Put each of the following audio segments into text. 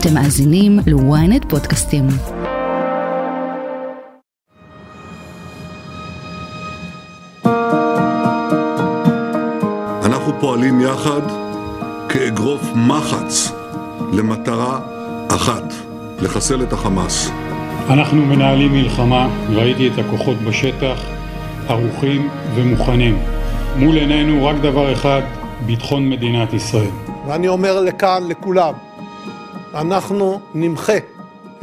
אתם מאזינים ל-ynet פודקאסטים. אנחנו פועלים יחד כאגרוף מחץ למטרה אחת, לחסל את החמאס. אנחנו מנהלים מלחמה, ראיתי את הכוחות בשטח, ערוכים ומוכנים. מול עינינו רק דבר אחד, ביטחון מדינת ישראל. ואני אומר לכאן, לכולם, אנחנו נמחה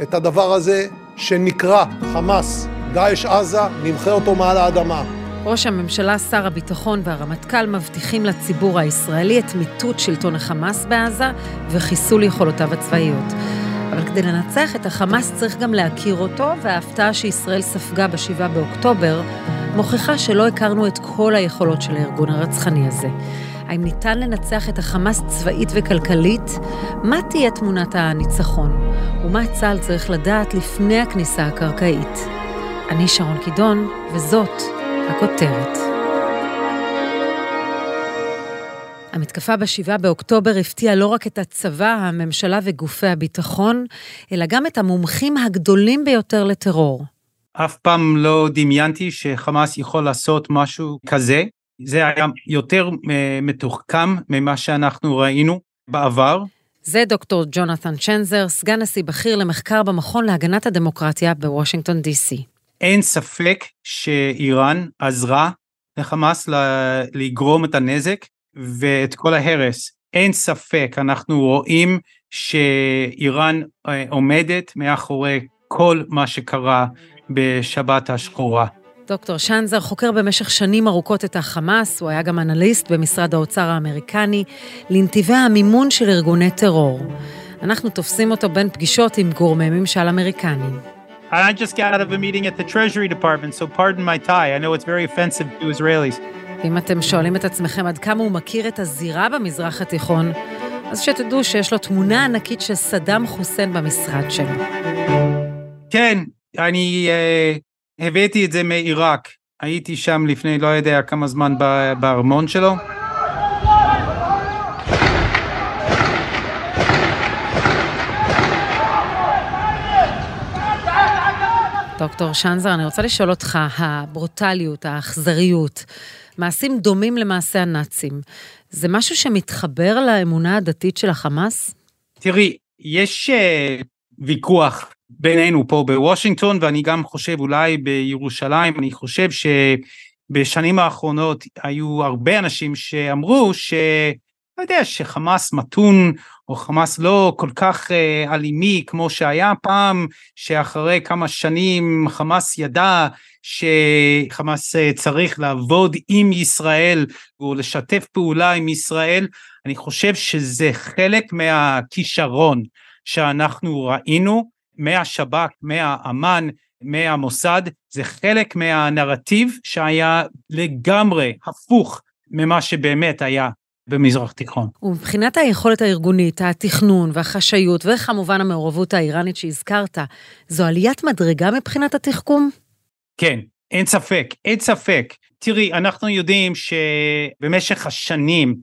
את הדבר הזה שנקרא חמאס, דאעש עזה, נמחה אותו מעל האדמה. ראש הממשלה, שר הביטחון והרמטכ"ל מבטיחים לציבור הישראלי את מיטוט שלטון החמאס בעזה וחיסול יכולותיו הצבאיות. אבל כדי לנצח את החמאס צריך גם להכיר אותו, וההפתעה שישראל ספגה ב-7 באוקטובר מוכיחה שלא הכרנו את כל היכולות של הארגון הרצחני הזה. האם ניתן לנצח את החמאס צבאית וכלכלית? מה תהיה תמונת הניצחון? ומה צה"ל צריך לדעת לפני הכניסה הקרקעית? אני שרון קידון, וזאת הכותרת. המתקפה ב-7 באוקטובר הפתיעה לא רק את הצבא, הממשלה וגופי הביטחון, אלא גם את המומחים הגדולים ביותר לטרור. אף פעם לא דמיינתי שחמאס יכול לעשות משהו כזה. זה היה יותר אה, מתוחכם ממה שאנחנו ראינו בעבר. זה דוקטור ג'ונתן צ'נזר, סגן נשיא בכיר למחקר במכון להגנת הדמוקרטיה בוושינגטון די.סי. אין ספק שאיראן עזרה לחמאס לגרום את הנזק ואת כל ההרס. אין ספק, אנחנו רואים שאיראן אה, עומדת מאחורי כל מה שקרה בשבת השחורה. דוקטור שנזר חוקר במשך שנים ארוכות את החמאס, הוא היה גם אנליסט במשרד האוצר האמריקני, לנתיבי המימון של ארגוני טרור. אנחנו תופסים אותו בין פגישות עם גורמי ממשל אמריקנים. I just got out of a meeting at the Treasury Department, so pardon my tie. I know it's very offensive to Israelis. אם אתם שואלים את עצמכם עד כמה הוא מכיר את הזירה במזרח התיכון, אז שתדעו שיש לו תמונה ענקית של סדאם חוסיין במשרד שלו. כן, אני uh, הבאתי את זה מעיראק. הייתי שם לפני לא יודע כמה זמן בארמון שלו. דוקטור שנזר, אני רוצה לשאול אותך, הברוטליות, האכזריות, מעשים דומים למעשה הנאצים, זה משהו שמתחבר לאמונה הדתית של החמאס? תראי, יש uh, ויכוח בינינו פה בוושינגטון, ואני גם חושב אולי בירושלים, אני חושב שבשנים האחרונות היו הרבה אנשים שאמרו ש... לא יודע, שחמאס מתון, או חמאס לא כל כך uh, אלימי כמו שהיה פעם, שאחרי כמה שנים חמאס ידע שחמאס uh, צריך לעבוד עם ישראל, ולשתף פעולה עם ישראל, אני חושב שזה חלק מהכישרון שאנחנו ראינו מהשב"כ, מהאמ"ן, מהמוסד, זה חלק מהנרטיב שהיה לגמרי הפוך ממה שבאמת היה במזרח תיכון. ומבחינת היכולת הארגונית, התכנון והחשאיות, וכמובן המעורבות האיראנית שהזכרת, זו עליית מדרגה מבחינת התחכום? כן, אין ספק, אין ספק. תראי, אנחנו יודעים שבמשך השנים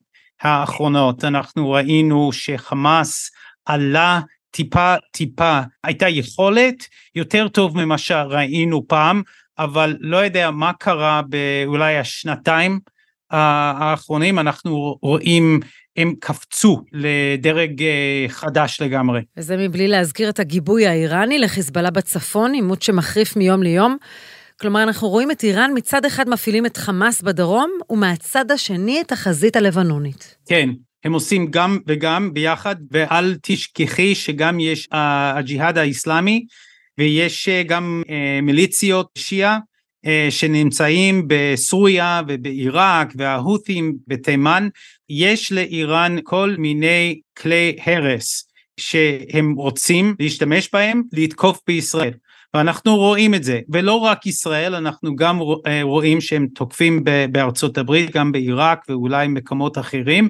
האחרונות אנחנו ראינו שחמאס עלה טיפה טיפה, הייתה יכולת יותר טוב ממה שראינו פעם, אבל לא יודע מה קרה באולי השנתיים האחרונים אנחנו רואים הם קפצו לדרג אה, חדש לגמרי. וזה מבלי להזכיר את הגיבוי האיראני לחיזבאללה בצפון, עימות שמחריף מיום ליום. כלומר, אנחנו רואים את איראן מצד אחד מפעילים את חמאס בדרום, ומהצד השני את החזית הלבנונית. כן, הם עושים גם וגם ביחד, ואל תשכחי שגם יש uh, הג'יהאד האיסלאמי, ויש uh, גם uh, מיליציות שיעה אה, שנמצאים בסוריה ובעיראק וההות'ים בתימן, יש לאיראן כל מיני כלי הרס שהם רוצים להשתמש בהם לתקוף בישראל. ואנחנו רואים את זה, ולא רק ישראל, אנחנו גם אה, רואים שהם תוקפים בארצות הברית, גם בעיראק ואולי מקומות אחרים,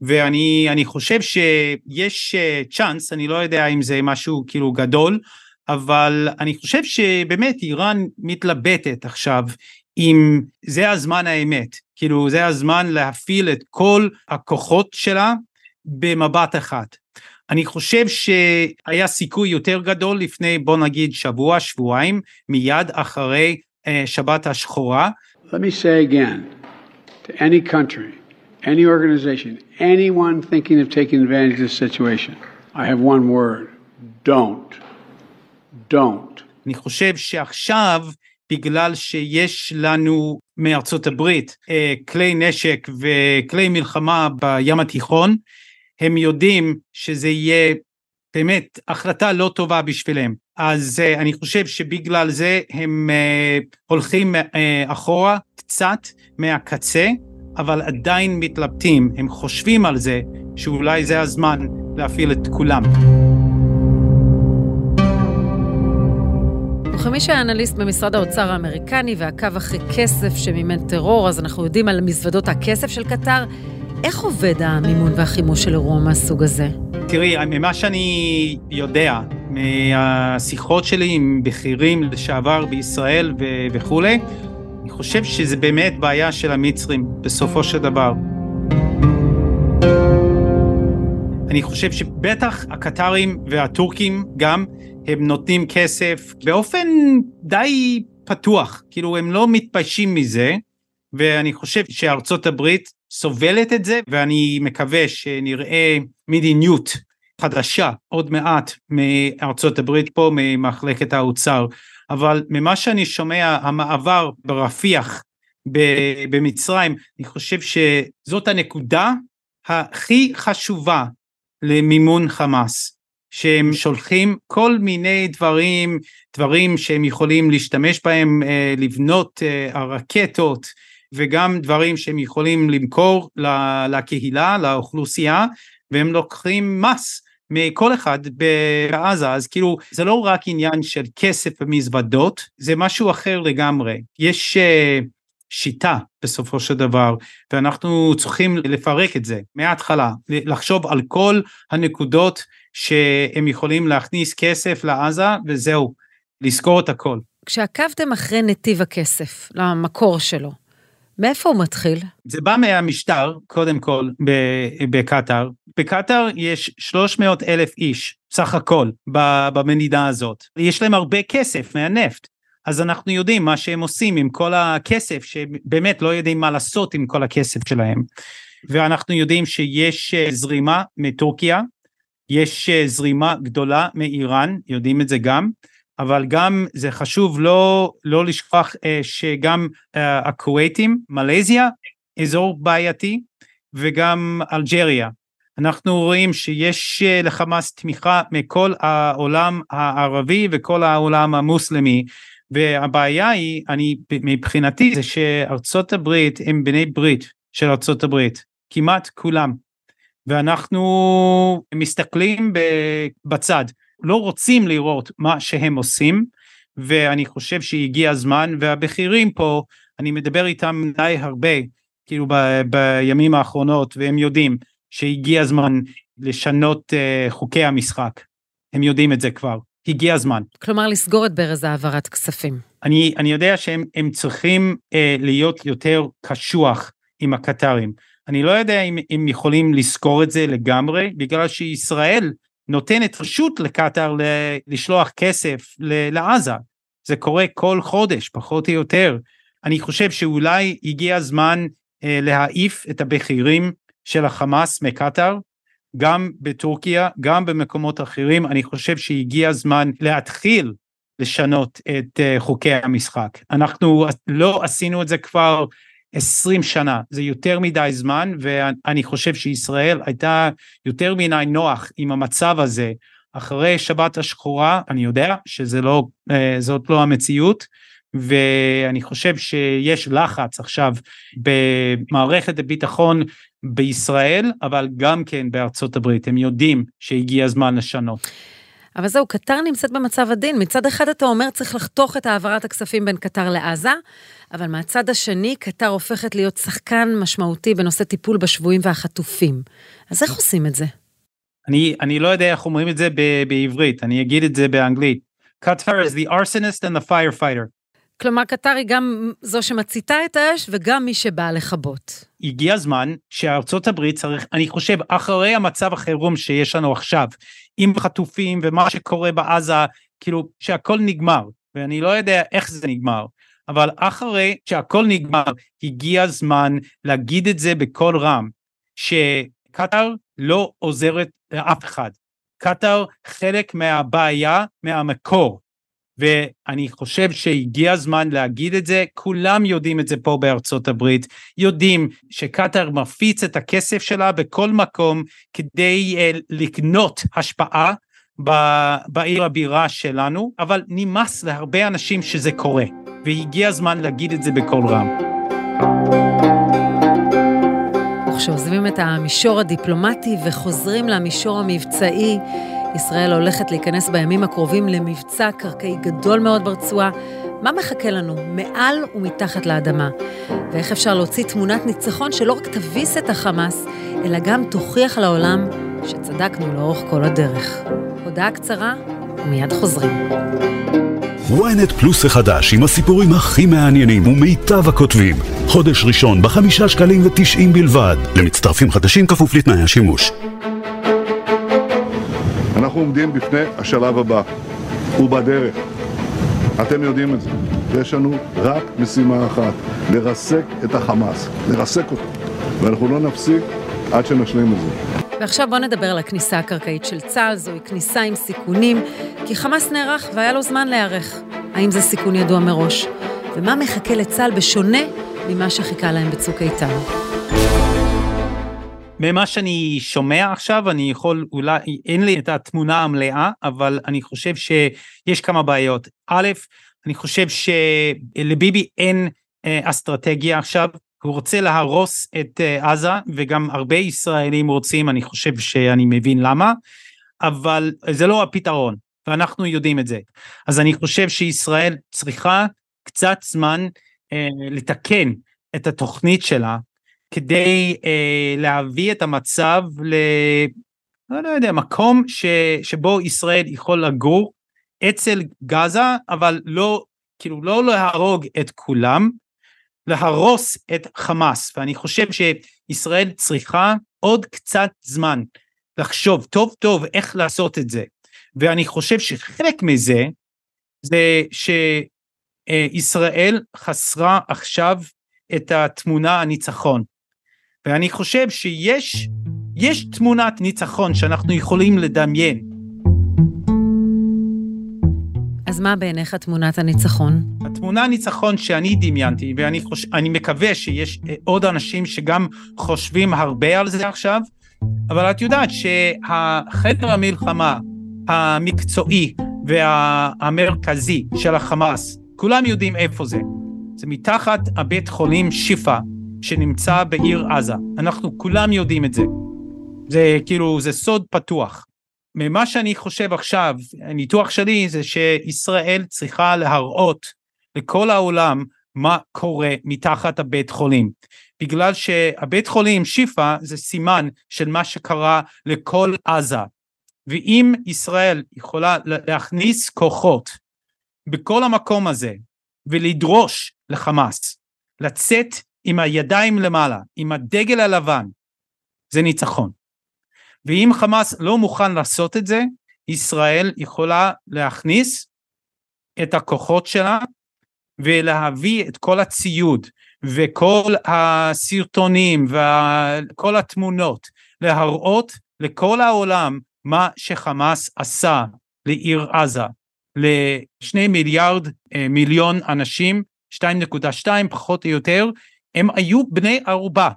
ואני חושב שיש צ'אנס, אה, אני לא יודע אם זה משהו כאילו גדול, אבל אני חושב שבאמת איראן מתלבטת עכשיו אם זה הזמן האמת, כאילו זה הזמן להפעיל את כל הכוחות שלה במבט אחד. אני חושב שהיה סיכוי יותר גדול לפני בוא נגיד שבוע שבועיים מיד אחרי uh, שבת השחורה. Let me say again to any country, any organization, anyone thinking of taking advantage of this situation, I have one word, don't. don't. אני חושב שעכשיו בגלל שיש לנו מארצות הברית אה, כלי נשק וכלי מלחמה בים התיכון, הם יודעים שזה יהיה באמת החלטה לא טובה בשבילם. אז אה, אני חושב שבגלל זה הם אה, הולכים אחורה קצת מהקצה, אבל עדיין מתלבטים, הם חושבים על זה שאולי זה הזמן להפעיל את כולם. וכמי אנליסט במשרד האוצר האמריקני ועקב אחרי כסף שמימן טרור, אז אנחנו יודעים על מזוודות הכסף של קטר. איך עובד המימון והחימוש של אירוע מהסוג הזה? תראי, ממה שאני יודע, מהשיחות שלי עם בכירים לשעבר בישראל ו- וכולי, אני חושב שזה באמת בעיה של המצרים בסופו של דבר. אני חושב שבטח הקטרים והטורקים גם הם נותנים כסף באופן די פתוח, כאילו הם לא מתביישים מזה, ואני חושב שארצות הברית סובלת את זה, ואני מקווה שנראה מדיניות חדשה עוד מעט מארצות הברית פה, ממחלקת האוצר. אבל ממה שאני שומע, המעבר ברפיח במצרים, אני חושב שזאת הנקודה הכי חשובה למימון חמאס. שהם שולחים כל מיני דברים, דברים שהם יכולים להשתמש בהם, אה, לבנות אה, הרקטות וגם דברים שהם יכולים למכור לקהילה, לאוכלוסייה, והם לוקחים מס מכל אחד בעזה, אז כאילו זה לא רק עניין של כסף ומזוודות, זה משהו אחר לגמרי. יש אה, שיטה בסופו של דבר, ואנחנו צריכים לפרק את זה מההתחלה, לחשוב על כל הנקודות שהם יכולים להכניס כסף לעזה וזהו, לזכור את הכל. כשעקבתם אחרי נתיב הכסף, למקור שלו, מאיפה הוא מתחיל? זה בא מהמשטר, קודם כל, בקטאר. בקטאר יש 300 אלף איש, סך הכל, במדינה הזאת. יש להם הרבה כסף מהנפט. אז אנחנו יודעים מה שהם עושים עם כל הכסף, שבאמת לא יודעים מה לעשות עם כל הכסף שלהם. ואנחנו יודעים שיש אה, זרימה מטורקיה, יש אה, זרימה גדולה מאיראן, יודעים את זה גם, אבל גם זה חשוב לא, לא לשכוח אה, שגם הכווייטים, מלזיה, אזור בעייתי, וגם אלג'ריה. אנחנו רואים שיש לחמאס תמיכה מכל העולם הערבי וכל העולם המוסלמי והבעיה היא, אני, מבחינתי, זה שארצות הברית הם בני ברית של ארצות הברית, כמעט כולם. ואנחנו מסתכלים בצד, לא רוצים לראות מה שהם עושים, ואני חושב שהגיע הזמן, והבכירים פה, אני מדבר איתם די הרבה, כאילו ב, בימים האחרונות, והם יודעים שהגיע הזמן לשנות uh, חוקי המשחק. הם יודעים את זה כבר. הגיע הזמן. כלומר, לסגור את ברז העברת כספים. אני, אני יודע שהם צריכים אה, להיות יותר קשוח עם הקטרים. אני לא יודע אם הם יכולים לזכור את זה לגמרי, בגלל שישראל נותנת רשות לקטר ל- לשלוח כסף לעזה. זה קורה כל חודש, פחות או יותר. אני חושב שאולי הגיע הזמן אה, להעיף את הבכירים של החמאס מקטר, גם בטורקיה, גם במקומות אחרים, אני חושב שהגיע הזמן להתחיל לשנות את uh, חוקי המשחק. אנחנו לא עשינו את זה כבר 20 שנה, זה יותר מדי זמן, ואני חושב שישראל הייתה יותר מדי נוח עם המצב הזה. אחרי שבת השחורה, אני יודע שזאת לא, uh, לא המציאות, ואני חושב שיש לחץ עכשיו במערכת הביטחון בישראל, אבל גם כן בארצות הברית, הם יודעים שהגיע הזמן לשנות. אבל זהו, קטר נמצאת במצב עדין. מצד אחד אתה אומר צריך לחתוך את העברת הכספים בין קטר לעזה, אבל מהצד השני, קטר הופכת להיות שחקן משמעותי בנושא טיפול בשבויים והחטופים. אז איך עושים את זה? אני, אני לא יודע איך אומרים את זה בעברית, אני אגיד את זה באנגלית. Qatar is the arsonist and the firefighter. כלומר, קטר היא גם זו שמציתה את האש וגם מי שבא לכבות. הגיע הזמן שארצות הברית צריך, אני חושב, אחרי המצב החירום שיש לנו עכשיו, עם חטופים ומה שקורה בעזה, כאילו, שהכל נגמר, ואני לא יודע איך זה נגמר, אבל אחרי שהכל נגמר, הגיע הזמן להגיד את זה בקול רם, שקטאר לא עוזרת לאף אחד. קטאר חלק מהבעיה, מהמקור. ואני חושב שהגיע הזמן להגיד את זה, כולם יודעים את זה פה בארצות הברית, יודעים שקטאר מפיץ את הכסף שלה בכל מקום כדי uh, לקנות השפעה בעיר הבירה שלנו, אבל נמאס להרבה אנשים שזה קורה, והגיע הזמן להגיד את זה בקול רם. וכשעוזבים את המישור הדיפלומטי וחוזרים למישור המבצעי, ישראל הולכת להיכנס בימים הקרובים למבצע קרקעי גדול מאוד ברצועה. מה מחכה לנו מעל ומתחת לאדמה? ואיך אפשר להוציא תמונת ניצחון שלא רק תביס את החמאס, אלא גם תוכיח לעולם שצדקנו לאורך כל הדרך. הודעה קצרה, ומיד חוזרים. ynet פלוס החדש עם הסיפורים הכי מעניינים ומיטב הכותבים. חודש ראשון בחמישה שקלים ותשעים בלבד. למצטרפים חדשים כפוף לתנאי השימוש. אנחנו עומדים בפני השלב הבא, הוא בדרך. אתם יודעים את זה. יש לנו רק משימה אחת, לרסק את החמאס, לרסק אותו. ואנחנו לא נפסיק עד שנשלים את זה. ועכשיו בואו נדבר על הכניסה הקרקעית של צה"ל, זוהי כניסה עם סיכונים, כי חמאס נערך והיה לו זמן להיערך. האם זה סיכון ידוע מראש? ומה מחכה לצה"ל בשונה ממה שחיכה להם בצוק איתן? ממה שאני שומע עכשיו, אני יכול, אולי, אין לי את התמונה המלאה, אבל אני חושב שיש כמה בעיות. א', אני חושב שלביבי אין אה, אסטרטגיה עכשיו, הוא רוצה להרוס את אה, עזה, וגם הרבה ישראלים רוצים, אני חושב שאני מבין למה, אבל זה לא הפתרון, ואנחנו יודעים את זה. אז אני חושב שישראל צריכה קצת זמן אה, לתקן את התוכנית שלה, כדי אה, להביא את המצב ל... לא יודע, מקום ש, שבו ישראל יכול לגור אצל גזה, אבל לא, כאילו לא להרוג את כולם, להרוס את חמאס, ואני חושב שישראל צריכה עוד קצת זמן לחשוב טוב טוב איך לעשות את זה, ואני חושב שחלק מזה זה שישראל חסרה עכשיו את התמונה הניצחון. ואני חושב שיש יש תמונת ניצחון שאנחנו יכולים לדמיין. אז מה בעיניך תמונת הניצחון? התמונה הניצחון שאני דמיינתי, ואני חוש... מקווה שיש אה, עוד אנשים שגם חושבים הרבה על זה עכשיו, אבל את יודעת שהחדר המלחמה המקצועי והמרכזי של החמאס, כולם יודעים איפה זה. זה מתחת הבית חולים שיפא שנמצא בעיר עזה. אנחנו כולם יודעים את זה. זה כאילו, זה סוד פתוח. ממה שאני חושב עכשיו, הניתוח שלי זה שישראל צריכה להראות לכל העולם מה קורה מתחת הבית חולים. בגלל שהבית חולים שיפא זה סימן של מה שקרה לכל עזה. ואם ישראל יכולה להכניס כוחות בכל המקום הזה ולדרוש לחמאס לצאת עם הידיים למעלה, עם הדגל הלבן, זה ניצחון. ואם חמאס לא מוכן לעשות את זה, ישראל יכולה להכניס את הכוחות שלה ולהביא את כל הציוד וכל הסרטונים וכל התמונות, להראות לכל העולם מה שחמאס עשה לעיר עזה, לשני מיליארד אה, מיליון אנשים, 2.2 פחות או יותר, הם היו בני ערובה,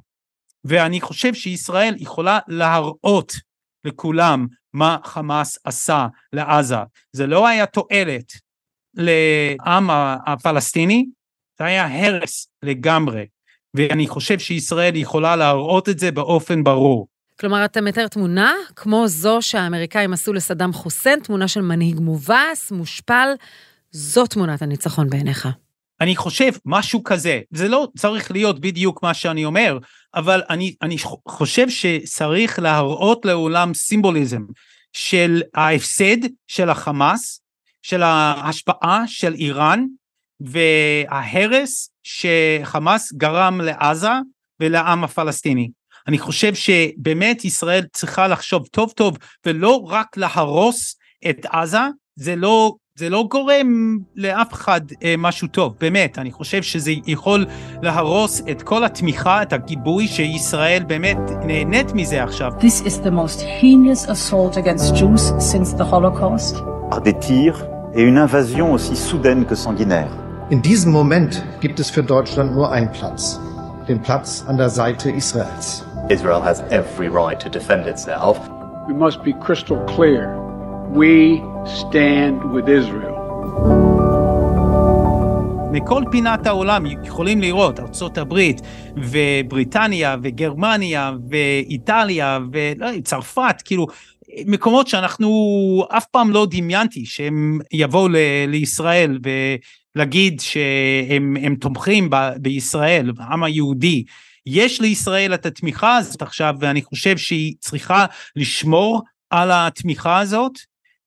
ואני חושב שישראל יכולה להראות לכולם מה חמאס עשה לעזה. זה לא היה תועלת לעם הפלסטיני, זה היה הרס לגמרי, ואני חושב שישראל יכולה להראות את זה באופן ברור. כלומר, אתה מתאר תמונה כמו זו שהאמריקאים עשו לסדאם חוסיין, תמונה של מנהיג מובס, מושפל, זו תמונת הניצחון בעיניך. אני חושב משהו כזה, זה לא צריך להיות בדיוק מה שאני אומר, אבל אני, אני חושב שצריך להראות לעולם סימבוליזם של ההפסד של החמאס, של ההשפעה של איראן, וההרס שחמאס גרם לעזה ולעם הפלסטיני. אני חושב שבאמת ישראל צריכה לחשוב טוב טוב ולא רק להרוס את עזה, זה לא, זה לא גורם לאף אחד אה, משהו טוב, באמת, אני חושב שזה יכול להרוס את כל התמיכה, את הגיבוי שישראל באמת נהנית מזה עכשיו. This is the most heinous assault against Jews since the Holocaust. Des tirs et une invasion aussi soudaine que sanguinaire. In diesem Moment gibt es für Deutschland nur einen Platz, den Platz an der Seite Israels. Israel has every right to defend itself. We must be crystal clear. We stand with Israel. מכל פינת העולם יכולים לראות ארצות הברית ובריטניה וגרמניה ואיטליה וצרפת, כאילו מקומות שאנחנו אף פעם לא דמיינתי שהם יבואו ל- לישראל ולהגיד שהם תומכים ב- בישראל, העם היהודי. יש לישראל את התמיכה הזאת עכשיו ואני חושב שהיא צריכה לשמור על התמיכה הזאת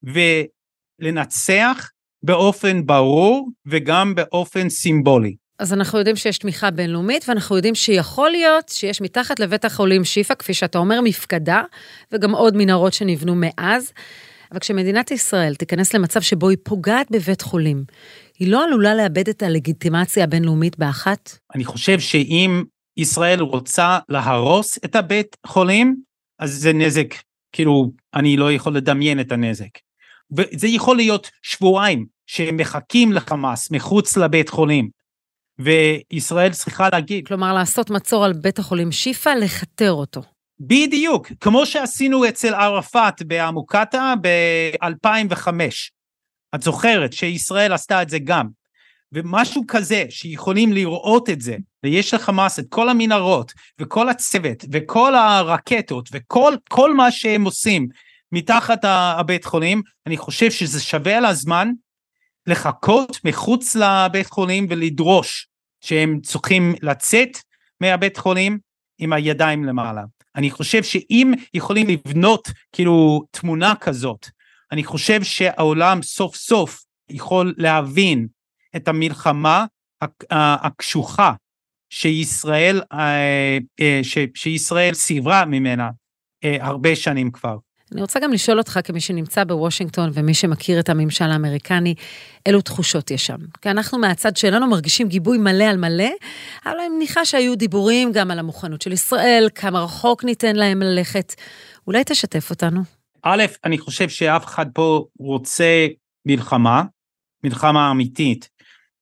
ולנצח באופן ברור וגם באופן סימבולי. אז אנחנו יודעים שיש תמיכה בינלאומית, ואנחנו יודעים שיכול להיות שיש מתחת לבית החולים שיפא, כפי שאתה אומר, מפקדה, וגם עוד מנהרות שנבנו מאז. אבל כשמדינת ישראל תיכנס למצב שבו היא פוגעת בבית חולים, היא לא עלולה לאבד את הלגיטימציה הבינלאומית באחת? אני חושב שאם ישראל רוצה להרוס את הבית חולים, אז זה נזק, כאילו, אני לא יכול לדמיין את הנזק. וזה יכול להיות שבועיים שמחכים לחמאס מחוץ לבית חולים, וישראל צריכה להגיד. כלומר, לעשות מצור על בית החולים שיפא, לכתר אותו. בדיוק, כמו שעשינו אצל ערפאת בעמוקטה ב-2005. את זוכרת שישראל עשתה את זה גם. ומשהו כזה שיכולים לראות את זה, ויש לחמאס את כל המנהרות, וכל הצוות, וכל הרקטות, וכל כל מה שהם עושים מתחת הבית חולים, אני חושב שזה שווה על הזמן לחכות מחוץ לבית חולים ולדרוש שהם צריכים לצאת מהבית חולים עם הידיים למעלה. אני חושב שאם יכולים לבנות כאילו תמונה כזאת, אני חושב שהעולם סוף סוף יכול להבין את המלחמה הקשוחה שישראל, אה, אה, שישראל סיברה ממנה אה, הרבה שנים כבר. אני רוצה גם לשאול אותך, כמי שנמצא בוושינגטון ומי שמכיר את הממשל האמריקני, אילו תחושות יש שם? כי אנחנו מהצד שלנו מרגישים גיבוי מלא על מלא, אבל אני מניחה שהיו דיבורים גם על המוכנות של ישראל, כמה רחוק ניתן להם ללכת. אולי תשתף אותנו. א', אני חושב שאף אחד פה רוצה מלחמה, מלחמה אמיתית.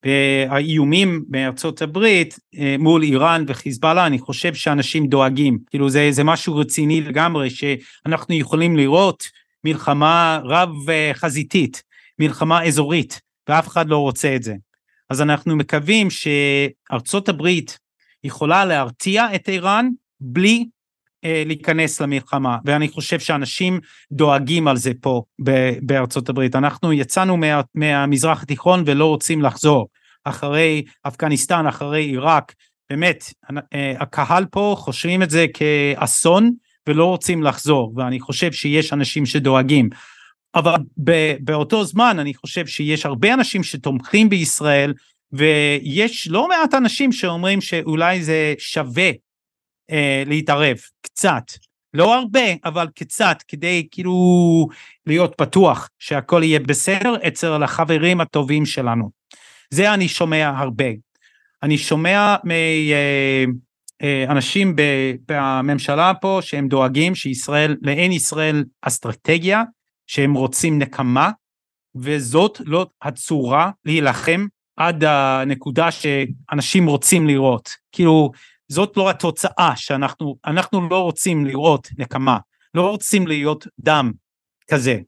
והאיומים מארצות הברית אה, מול איראן וחיזבאללה אני חושב שאנשים דואגים. כאילו זה זה משהו רציני לגמרי שאנחנו יכולים לראות מלחמה רב חזיתית מלחמה אזורית ואף אחד לא רוצה את זה. אז אנחנו מקווים שארצות הברית יכולה להרתיע את איראן בלי אה, להיכנס למלחמה ואני חושב שאנשים דואגים על זה פה בארצות הברית. אנחנו יצאנו מה, מהמזרח התיכון ולא רוצים לחזור. אחרי אפגניסטן אחרי עיראק באמת אה, הקהל פה חושבים את זה כאסון ולא רוצים לחזור ואני חושב שיש אנשים שדואגים. אבל באותו זמן אני חושב שיש הרבה אנשים שתומכים בישראל ויש לא מעט אנשים שאומרים שאולי זה שווה אה, להתערב קצת, לא הרבה, אבל קצת, כדי כאילו להיות פתוח שהכל יהיה בסדר אצל החברים הטובים שלנו. זה אני שומע הרבה. אני שומע מאנשים אה, בממשלה פה שהם דואגים שישראל, לאין ישראל אסטרטגיה, שהם רוצים נקמה, וזאת לא הצורה להילחם עד הנקודה שאנשים רוצים לראות. כאילו זאת לא התוצאה שאנחנו, אנחנו לא רוצים לראות נקמה, לא רוצים להיות דם כזה.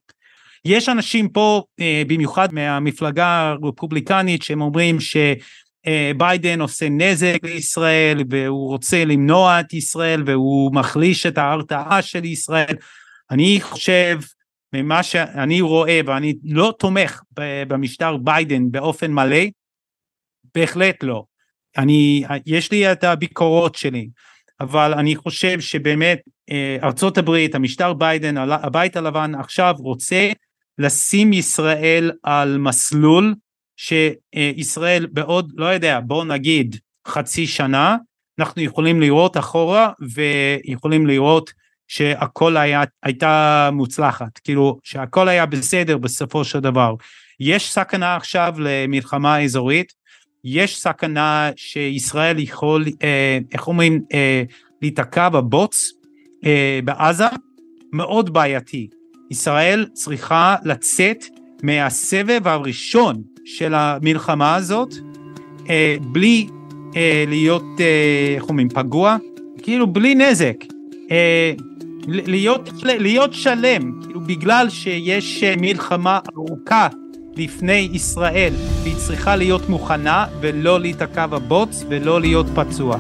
יש אנשים פה, אה, במיוחד מהמפלגה הרפובליקנית, שהם אומרים שביידן עושה נזק לישראל והוא רוצה למנוע את ישראל והוא מחליש את ההרתעה של ישראל. אני חושב, ממה שאני רואה, ואני לא תומך במשטר ביידן באופן מלא, בהחלט לא. אני, יש לי את הביקורות שלי, אבל אני חושב שבאמת אה, ארצות הברית, המשטר ביידן, הבית הלבן עכשיו רוצה לשים ישראל על מסלול שישראל בעוד, לא יודע, בוא נגיד חצי שנה, אנחנו יכולים לראות אחורה ויכולים לראות שהכל היה, הייתה מוצלחת, כאילו שהכל היה בסדר בסופו של דבר. יש סכנה עכשיו למלחמה אזורית, יש סכנה שישראל יכול, אה, איך אומרים, אה, להיתקע בבוץ אה, בעזה, מאוד בעייתי. ישראל צריכה לצאת מהסבב הראשון של המלחמה הזאת, אה, בלי אה, להיות, אה, איך אומרים, פגוע, כאילו בלי נזק. אה, להיות, להיות שלם, כאילו בגלל שיש אה, מלחמה ארוכה לפני ישראל, והיא צריכה להיות מוכנה ולא להיתקע בבוץ ולא להיות פצוע.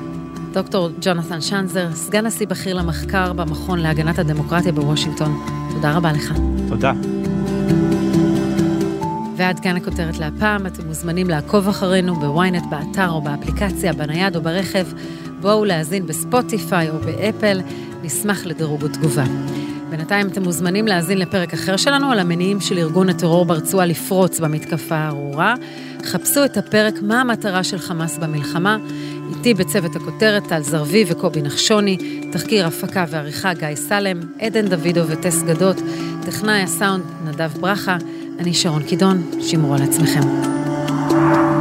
דוקטור ג'ונתן שנזר, סגן נשיא בכיר למחקר במכון להגנת הדמוקרטיה בוושינגטון, תודה רבה לך. תודה. ועד כאן הכותרת להפעם, אתם מוזמנים לעקוב אחרינו בוויינט, באתר או באפליקציה, בנייד או ברכב. בואו להאזין בספוטיפיי או באפל, נשמח לדירוג ותגובה. בינתיים אתם מוזמנים להאזין לפרק אחר שלנו על המניעים של ארגון הטרור ברצועה לפרוץ במתקפה הארורה. חפשו את הפרק מה המטרה של חמאס במלחמה. איתי בצוות הכותרת טל זרבי וקובי נחשוני, תחקיר הפקה ועריכה גיא סלם, עדן דוידו וטס גדות, טכנאי הסאונד נדב ברכה, אני שרון קידון, שמרו על עצמכם.